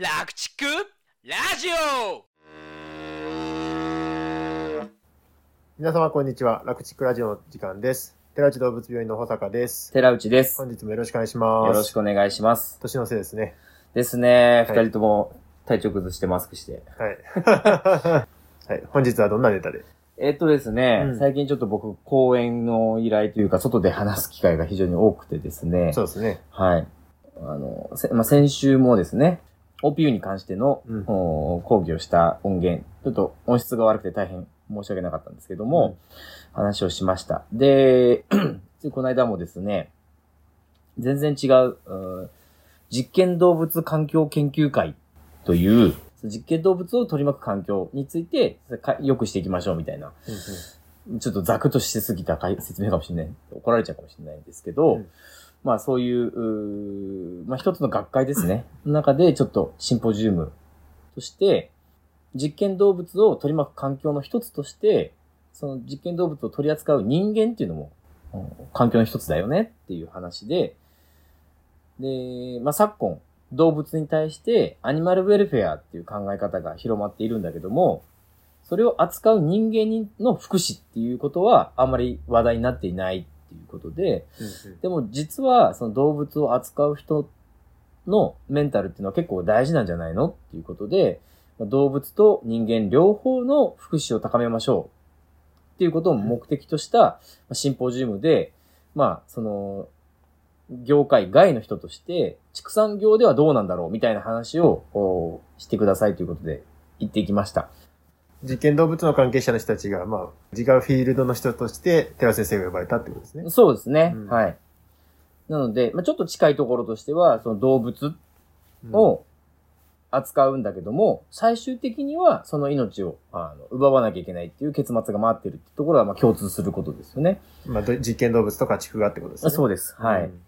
楽畜ラジオ皆様こんにちは。楽畜ラジオの時間です。寺内動物病院の保坂です。寺内です。本日もよろしくお願いします。よろしくお願いします。年のせいですね。ですね。はい二人とも体調崩してマスクして。はい。はい。本日はどんなネタで？えっとですね、うん最近ちょっと僕、講演の依頼というか、外で話す機会が非常に多くてですね。そうですね。はい。あの、せまあ、先週もですね、OPU に関しての、うん。お講義をした音源、ちょっと音質が悪くて大変申し訳なかったんですけども、話をしました。で、この間もですね、全然違う、うん実験動物環境研究会という、実験動物を取り巻く環境について、か良くしていきましょうみたいな、ちょっとザクとしてすぎた説明かもしれない。怒られちゃうかもしれないんですけど、うんまあそういう、うーまあ一つの学会ですね。の中でちょっとシンポジウム。として、実験動物を取り巻く環境の一つとして、その実験動物を取り扱う人間っていうのも、うん環境の一つだよね。っていう話で、で、まあ昨今、動物に対してアニマルウェルフェアっていう考え方が広まっているんだけども、それを扱う人間にの福祉っていうことはあんまり話題になっていないっていうことで、でも実はその動物を扱う人のメンタルっていうのは結構大事なんじゃないのっていうことで、まあ動物と人間両方の福祉を高めましょうっていうことを目的としたまあシンポジウムで、まあその、業界外の人として、畜産業ではどうなんだろうみたいな話をしてくださいということで言っていきました。実験動物の関係者の人たちが、まあ、違うフィールドの人として、寺先生が呼ばれたってことですね。そうですね。うんはい。なので、まあ、ちょっと近いところとしては、その動物を扱うんだけども、最終的にはその命をあの奪わなきゃいけないっていう結末が待ってるってところはまあ共通することですよね。うんまあ、ど実験動物と家畜がってことですね。そうです。はい。うん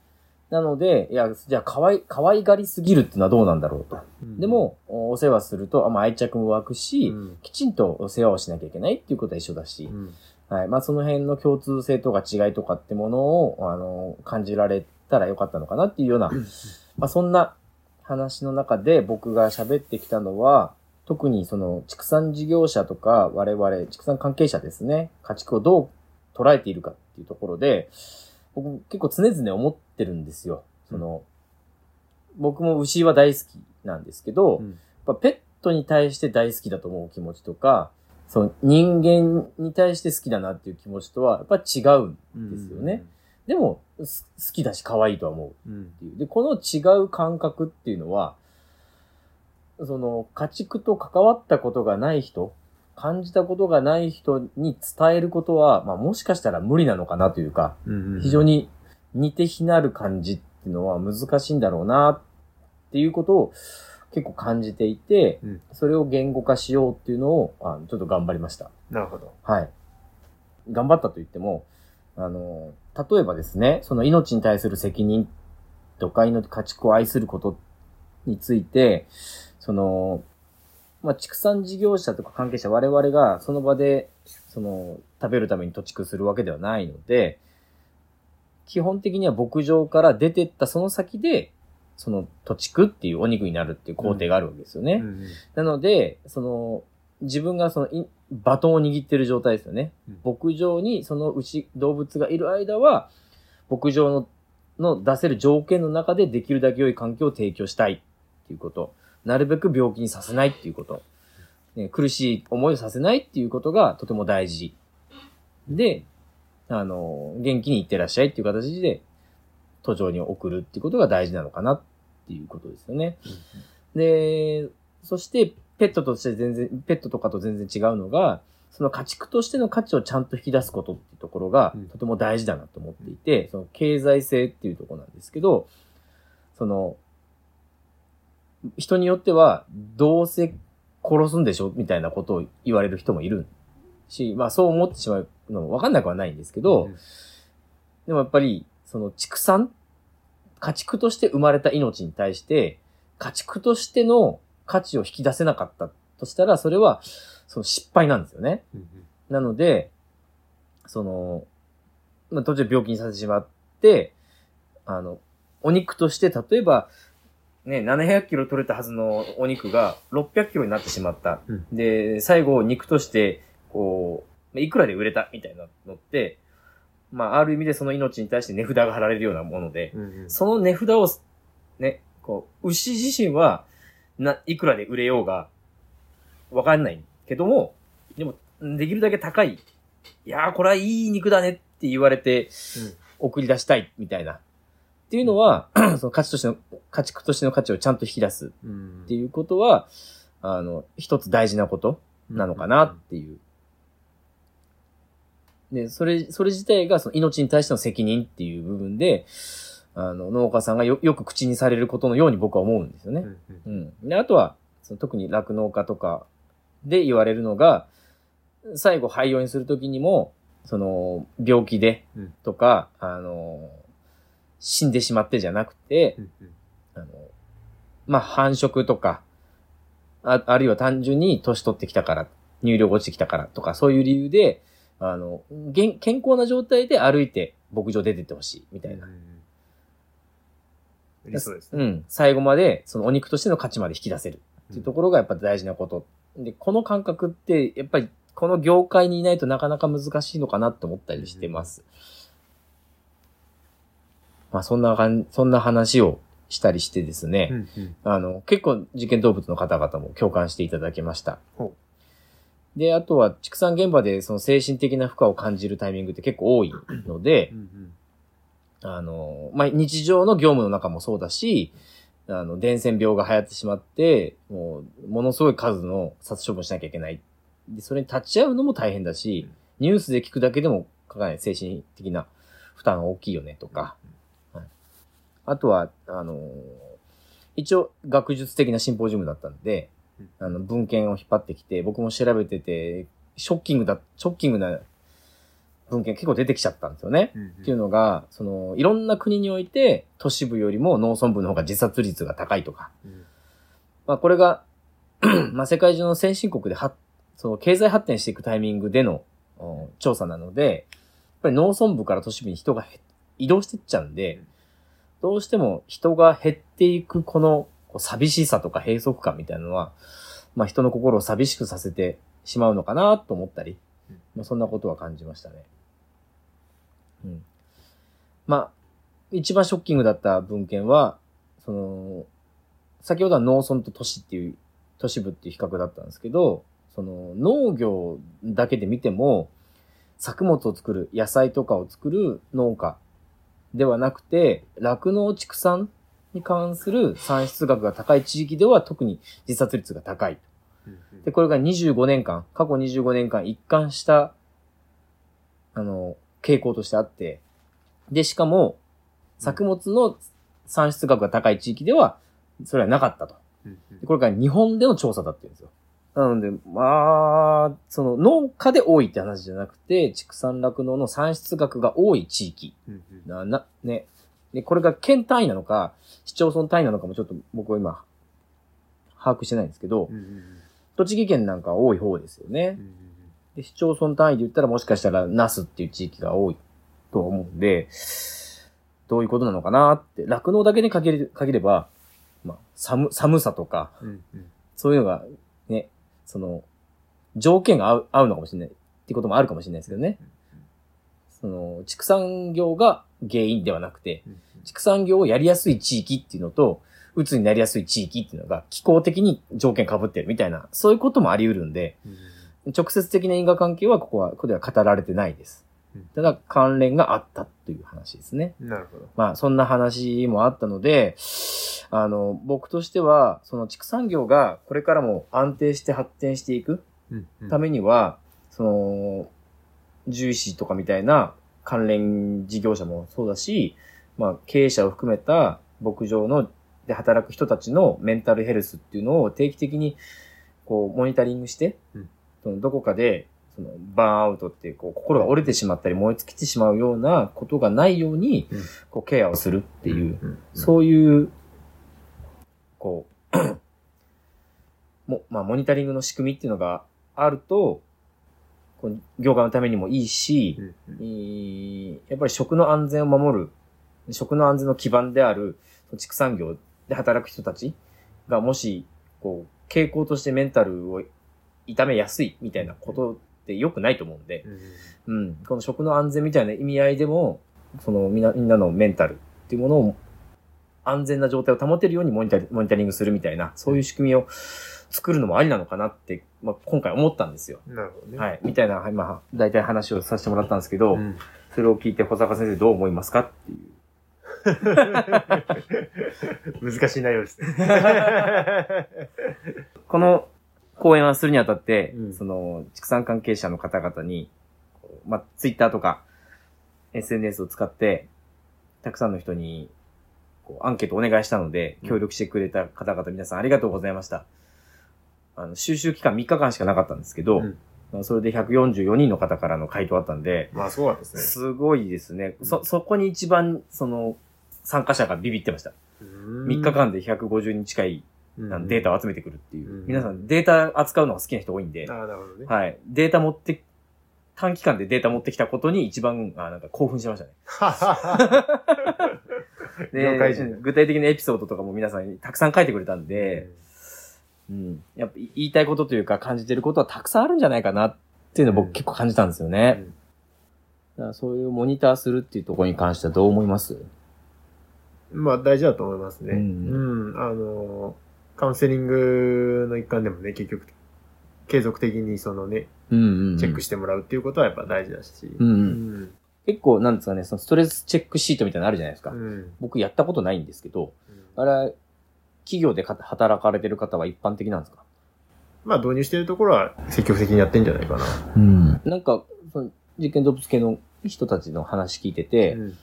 なので、いや、じゃあ、可愛い、可愛がりすぎるっていうのはどうなんだろうと。で、も、おお世話すると、あまあ、愛着も湧くし、うん。きちんと世話をしなきゃいけないっていうことは一緒だし、うん。はい。まあ、その辺の共通性とか違いとかってものを、あの、感じられたらよかったのかなっていうような、まあ、そんな話の中で僕が喋ってきたのは、特にその畜産事業者とか我々畜産関係者ですね、家畜をどう捉えているかっていうところで、僕結構常々思ってるんですよ。その、僕も牛は大好きなんですけど、うんやっぱペットに対して大好きだと思う気持ちとか、その人間に対して好きだなっていう気持ちとはやっぱ違うんですよね。でも、す好きだし可愛いとは思う。うんっていう。で、この違う感覚っていうのは、その、家畜と関わったことがない人、感じたことがない人に伝えることは、まあもしかしたら無理なのかなというか、うんうん非常に似て非なる感じっていうのは難しいんだろうなっていうことを結構感じていて、うんそれを言語化しようっていうのを、あのちょっと頑張りました。なるほど。はい。頑張ったと言っても、あの、例えばですね、その命に対する責任とか、命、家畜を愛することについて、その、まあ、畜産事業者とか関係者、我々がその場で、その、食べるために土地区するわけではないので、基本的には牧場から出てったその先で、その土地区っていうお肉になるっていう工程があるわけですよね。うんうんなので、その、自分がそのい、バトンを握ってる状態ですよね。牧場にその牛、動物がいる間は、牧場の、の出せる条件の中でできるだけ良い環境を提供したいっていうこと。なるべく病気にさせないっていうこと。ね、苦しい思いをさせないっていうことがとても大事。で、あの、元気に行ってらっしゃいっていう形で、途上に送るっていうことが大事なのかなっていうことですよね。で、そして、ペットとして全然、ペットとかと全然違うのが、その家畜としての価値をちゃんと引き出すことっていうところがうん、とても大事だなと思っていて、その経済性っていうところなんですけど、その、人によっては、どうせ殺すんでしょみたいなことを言われる人もいるし、まあそう思ってしまうのもわかんなくはないんですけど、うんでもやっぱり、その畜産、家畜として生まれた命に対して、家畜としての価値を引き出せなかったとしたら、それは、その失敗なんですよね。うんなので、その、まあ、途中病気にさせてしまって、あの、お肉として、例えば、ね、700キロ取れたはずのお肉が600キロになってしまった。うんで、最後肉として、こう、いくらで売れた？みたいなのって、まあ、ある意味でその命に対して値札が貼られるようなもので、うんうんその値札を、ね、こう、牛自身は、な、いくらで売れようが、わかんないけども、でも、できるだけ高い。いやー、これはいい肉だねって言われて、送り出したい、みたいな。っていうのは、その価値としての、価値としての価値をちゃんと引き出すうんっていうことは、あの、一つ大事なことなのかなっていう。で、それ、それ自体がその命に対しての責任っていう部分で、あの、農家さんがよよく口にされることのように僕は思うんですよね。うんうんうん。で、あとは、その特に酪農家とかで言われるのが、最後廃用にするときにも、その、病気でうんとか、あの、死んでしまってじゃなくて、うんうんあの、まあ、繁殖とか、あ、あるいは単純に年取ってきたから、乳量が落ちてきたからとか、そういう理由で、あの、健康な状態で歩いて牧場出てってほしい、みたいな。理想ですね。うん。最後まで、そのお肉としての価値まで引き出せる。っていうところがやっぱ大事なこと。で、この感覚って、やっぱり、この業界にいないとなかなか難しいのかなって思ったりしてます。まあ、そんなかん、そんな話をしたりしてですね。うんうんあの、結構実験動物の方々も共感していただけましたほ。で、あとは畜産現場でその精神的な負荷を感じるタイミングって結構多いのでう、んあの、まあ、日常の業務の中もそうだし、あの、伝染病が流行ってしまって、もう、ものすごい数の殺処分しなきゃいけない。で、それに立ち会うのも大変だし、ニュースで聞くだけでもかなり精神的な負担が大きいよねとか、はい、あとは、あの、一応学術的なシンポジウムだったんで、あの、文献を引っ張ってきて、僕も調べてて、ショッキングだ、ショッキングな文献結構出てきちゃったんですよね。うんうんっていうのが、その、いろんな国において、都市部よりも農村部の方が自殺率が高いとか。うんまあ、これが、まあ、世界中の先進国では、その、経済発展していくタイミングでの、うん調査なので、やっぱり農村部から都市部に人がへ移動してっちゃうんで、どうしても人が減っていくこの、寂しさとか閉塞感みたいなのは、まあ、人の心を寂しくさせてしまうのかなと思ったりうん、まあ、そんなことは感じましたね。うん。まあ、一番ショッキングだった文献は、その、先ほどは農村と都市っていう、都市部っていう比較だったんですけど、その農業だけで見ても、作物を作る、野菜とかを作る農家ではなくて、酪農畜産に関する産出額が高い地域では特に自殺率が高い。で、これが25年間、過去25年間一貫した、あの、傾向としてあって、で、しかも、作物の産出額が高い地域では、それはなかったと。これが日本での調査だって言うんですよ。なので、まあ、その農家で多いって話じゃなくて、畜産酪農の産出額が多い地域。な、な、ね。で、これが県単位なのか、市町村単位なのかもちょっと僕は今、把握してないんですけど栃木県なんかは多い方ですよね。で、市町村単位で言ったらもしかしたら那須っていう地域が多いと思うんで、どういうことなのかなって、酪農だけで限れ限れば、まあ、寒、寒さとか、そういうのが、ね、その、条件が合う、合うのかもしれないってこともあるかもしれないですけどね。その、畜産業が原因ではなくて、うん畜産業をやりやすい地域っていうのと、鬱になりやすい地域っていうのが気候的に条件被ってるみたいな、そういうこともあり得るんで、直接的な因果関係はここは、ここでは語られてないですうん。ただ関連があったという話ですね。なるほど。まあ、そんな話もあったので、あの、僕としては、その畜産業がこれからも安定して発展していくうんうんためには、その、獣医師とかみたいな関連事業者もそうだし、まあ、経営者を含めた牧場ので働く人たちのメンタルヘルスっていうのを定期的にこうモニタリングして、うんそのどこかでそのバーンアウトっていうこう心が折れてしまったり燃え尽きてしまうようなことがないように、うん。こうケアをするっていう、そういう、こう、も、まあ、モニタリングの仕組みっていうのがあると、こう業界のためにもいいしやっぱり食の安全を守る、食の安全の基盤である畜産業で働く人たちがもし、こう、傾向としてメンタルを痛めやすいみたいなことって良くないと思うんで、うんうん。この食の安全みたいな意味合いでも、そのみんな、みんなのメンタルっていうものを安全な状態を保てるようにモニタリモニタリングするみたいな、そういう仕組みを作るのもありなのかなって、まあ、今回思ったんですよ。なるほどね。はい。みたいな、はいまあ、大体話をさせてもらったんですけど、うんそれを聞いて小坂先生どう思いますかっていう。難しい内容ですね。この講演をするにあたって、うんその、畜産関係者の方々に、まあ、ツイッターとか、SNS を使って、たくさんの人に、こう、アンケートお願いしたので、うん協力してくれた方々皆さんありがとうございました。あの、収集期間3日間しかなかったんですけど、うんまあそれで144人の方からの回答あったんで、まあそうなんですね。すごいですね。そ、そこに一番、その、参加者がビビってました。3 3日間で150人近いデータを集めてくるっていう。うん皆さんデータ扱うのが好きな人多いんで、ああ、なるほどね。はい。データ持って、短期間でデータ持ってきたことに一番、あなんか興奮しましたね。で具体的なエピソードとかも皆さんにたくさん書いてくれたんで、うん。やっぱ言いたいことというか感じてることはたくさんあるんじゃないかなっていうのを僕結構感じたんですよね。だからそういうモニターするっていうところに関してはどう思います？まあ大事だと思いますね。ううんん。あの、カウンセリングの一環でもね、結局、継続的にそのね、うんうん、うん。チェックしてもらうっていうことはやっぱ大事だし。うんうんうん。結構、なんですかね、そのストレスチェックシートみたいなのあるじゃないですか。うん。僕やったことないんですけど、あれは、企業でか働かれてる方は一般的なんですか？まあ導入してるところは積極的にやってんじゃないかな。うん。なんか、その実験動物系の人たちの話聞いてて、うん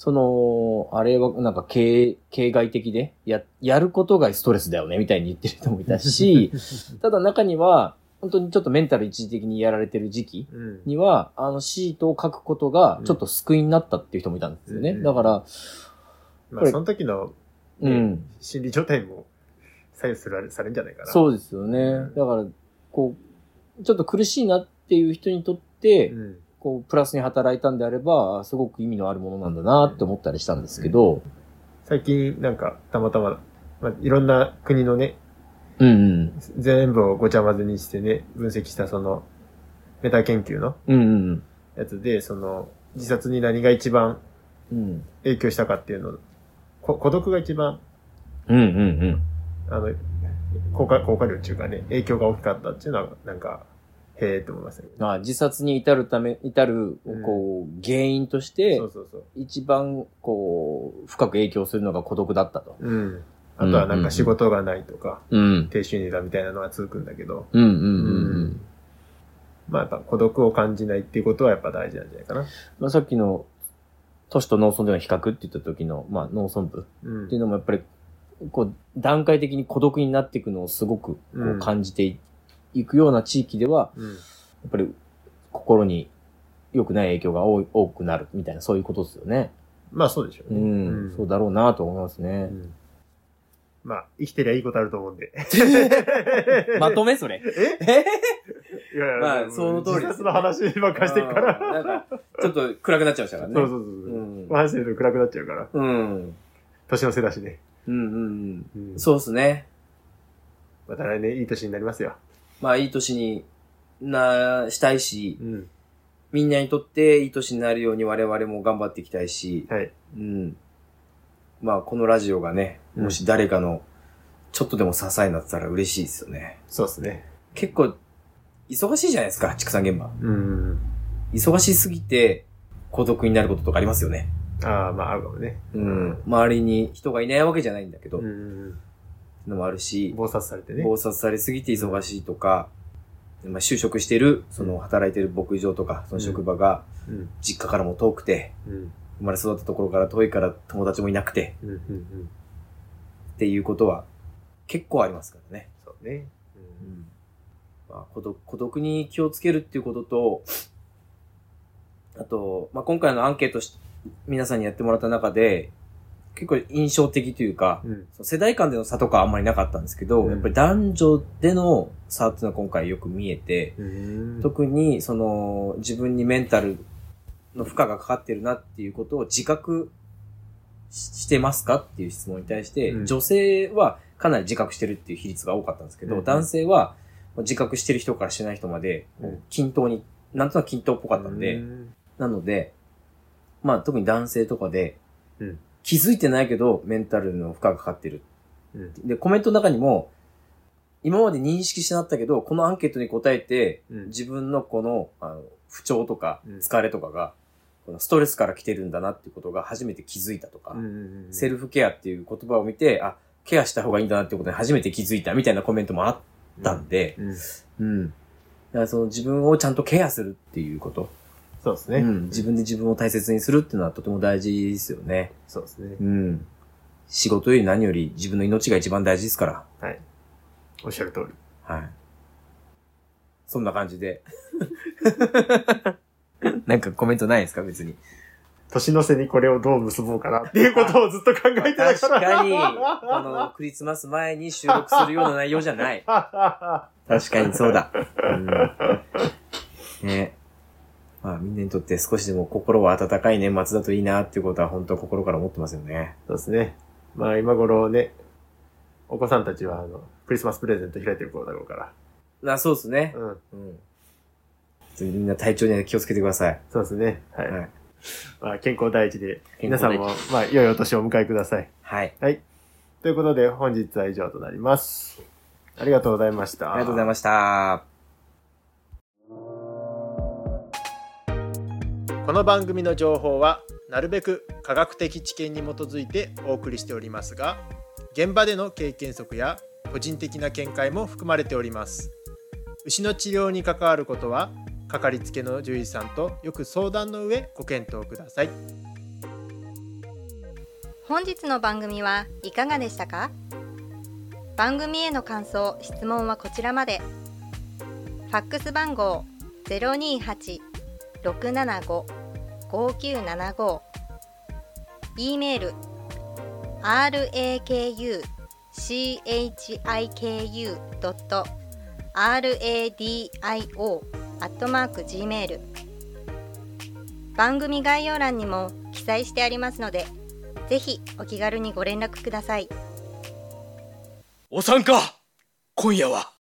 その、あれはなんか形、形外的で、や、やることがストレスだよね、みたいに言ってる人もいたし、ただ中には、本当にちょっとメンタル一時的にやられてる時期うん。には、あのシートを書くことがちょっと救いになったっていう人もいたんですよね。うんだから、まあその時の、ねうん。心理状態も左右するされるんじゃないかな。そうですよね。うんだから、こう、ちょっと苦しいなっていう人にとって、うん。こう、プラスに働いたんであれば、すごく意味のあるものなんだなって思ったりしたんですけど、最近なんかたまたま、まあ、いろんな国のね、うんうん。全部をごちゃ混ぜにしてね、分析したその、メタ研究のうんうんやつで、その、自殺に何が一番。影響したかっていうのを、こ孤独が一番、うんうんうん。あの、効果、効果量っていうかね、影響が大きかったっていうのは、なんか、へえって思いましたけど。あ自殺に至るため、至る、こう、原因としてそ、うそうそう。一番、こう、深く影響するのが孤独だったと。うん。あとはなんか仕事がないとか、うん。低収入だみたいなのは続くんだけど、うんうんうんうん。まあやっぱ孤独を感じないっていうことはやっぱ大事なんじゃないかな。まあ、さっきの、都市と農村での比較って言った時の、まあ、農村部うんっていうのもやっぱり、こう、段階的に孤独になっていくのをすごくこううん感じていいくような地域では、うん。やっぱり心に良くない影響が多くなるみたいな、そういうことですよね。まあそうでしょううね。ん。そうだろうなと思いますね。うんまあ、生きてりゃいいことあると思うんで。まとめそれ。え？え？いやいやまあその通りです自殺の話ばっかりしてるから。うんなんか、ちょっと暗くなっちゃいましたからね。そうそうそう。うん話してると暗くなっちゃうから。うん。年の瀬だしね。うんうんうん。うんそうですね。また来年いい年になりますよ。まあ、いい年にな、したいし、うん。みんなにとっていい年になるように我々も頑張っていきたいし、はい。うん。まあ、このラジオがね、うんもし誰かの、ちょっとでも支えになってたら嬉しいですよね。そうですね。結構、忙しいじゃないですか、畜産現場。うん。忙しすぎて、孤独になることとかありますよね。ああ、まあ合うかもね。うん。周りに人がいないわけじゃないんだけど、うん。のもあるし、暴殺されてね。暴殺されすぎて忙しいとか、まあ、就職してる、その働いてる牧場とか、その職場がうん。実家からも遠くて、うん。生まれ育ったところから遠いから友達もいなくて、うん。うん。うん。っていうことは結構ありますからね。そうね。まあ、孤独孤独に気をつけるっていうことと、あと、まあ、今回のアンケートし皆さんにやってもらった中で、結構印象的というか、うん。世代間での差とかはあんまりなかったんですけど、うん。やっぱり男女での差っていうのは今回よく見えて、うん。特にその自分にメンタルの負荷がかかってるなっていうことを自覚ししてますかっていう質問に対して、うん。女性はかなり自覚してるっていう比率が多かったんですけど、うん男性は自覚してる人からしてない人までうん、均等に、なんとなく均等っぽかったんで、うん。なので、まあ特に男性とかで、うん気づいてないけどメンタルの負荷がかかってる。うんで、コメントの中にも、今まで認識してなったけど、このアンケートに答えて、うん自分のこのあの不調とかうん疲れとかが、このストレスから来てるんだなっていうことが初めて気づいたとか、うんセルフケアっていう言葉を見て、あ、ケアした方がいいんだなってことに初めて気づいたみたいなコメントもあったんで、うんうん。だからその自分をちゃんとケアするっていうこと。そうですね。うん。自分で自分を大切にするっていうのはとても大事ですよね。そうですね。うん。仕事より何より自分の命が一番大事ですから。はい。おっしゃる通り。はい。そんな感じで。なんかコメントないですか？別に。年の瀬にこれをどう結ぼうかなっていうことをずっと考えてたから。確かに、あの、クリスマス前に収録するような内容じゃない。確かにそうだ。うん、ねまあみんなにとって少しでも心は温かい年末だといいなっていうことは本当心から思ってますよね。そうですね。まあ今頃ね、お子さんたちはあの、クリスマスプレゼント開いてる頃だろうかあそうですね。ら。うん。うん。みんな体調には気をつけてください。そうですね。はい。はい。まあ健康第一で、皆さんも、まあ良いお年をお迎えください。はい。ということで本日は以上となります。ありがとうございました。ありがとうございました。この番組の情報はなるべく科学的知見に基づいてお送りしておりますが現場での経験則や個人的な見解も含まれております。牛の治療に関わることはかかりつけの獣医さんとよく相談の上ご検討ください。本日の番組はいかがでしたか？番組への感想・質問はこちらまで。ファックス番号5975 e メール。Rakuchiku.radio アットマーク gmail 番組概要欄にも記載してありますのでぜひお気軽にご連絡ください。お参加今夜は。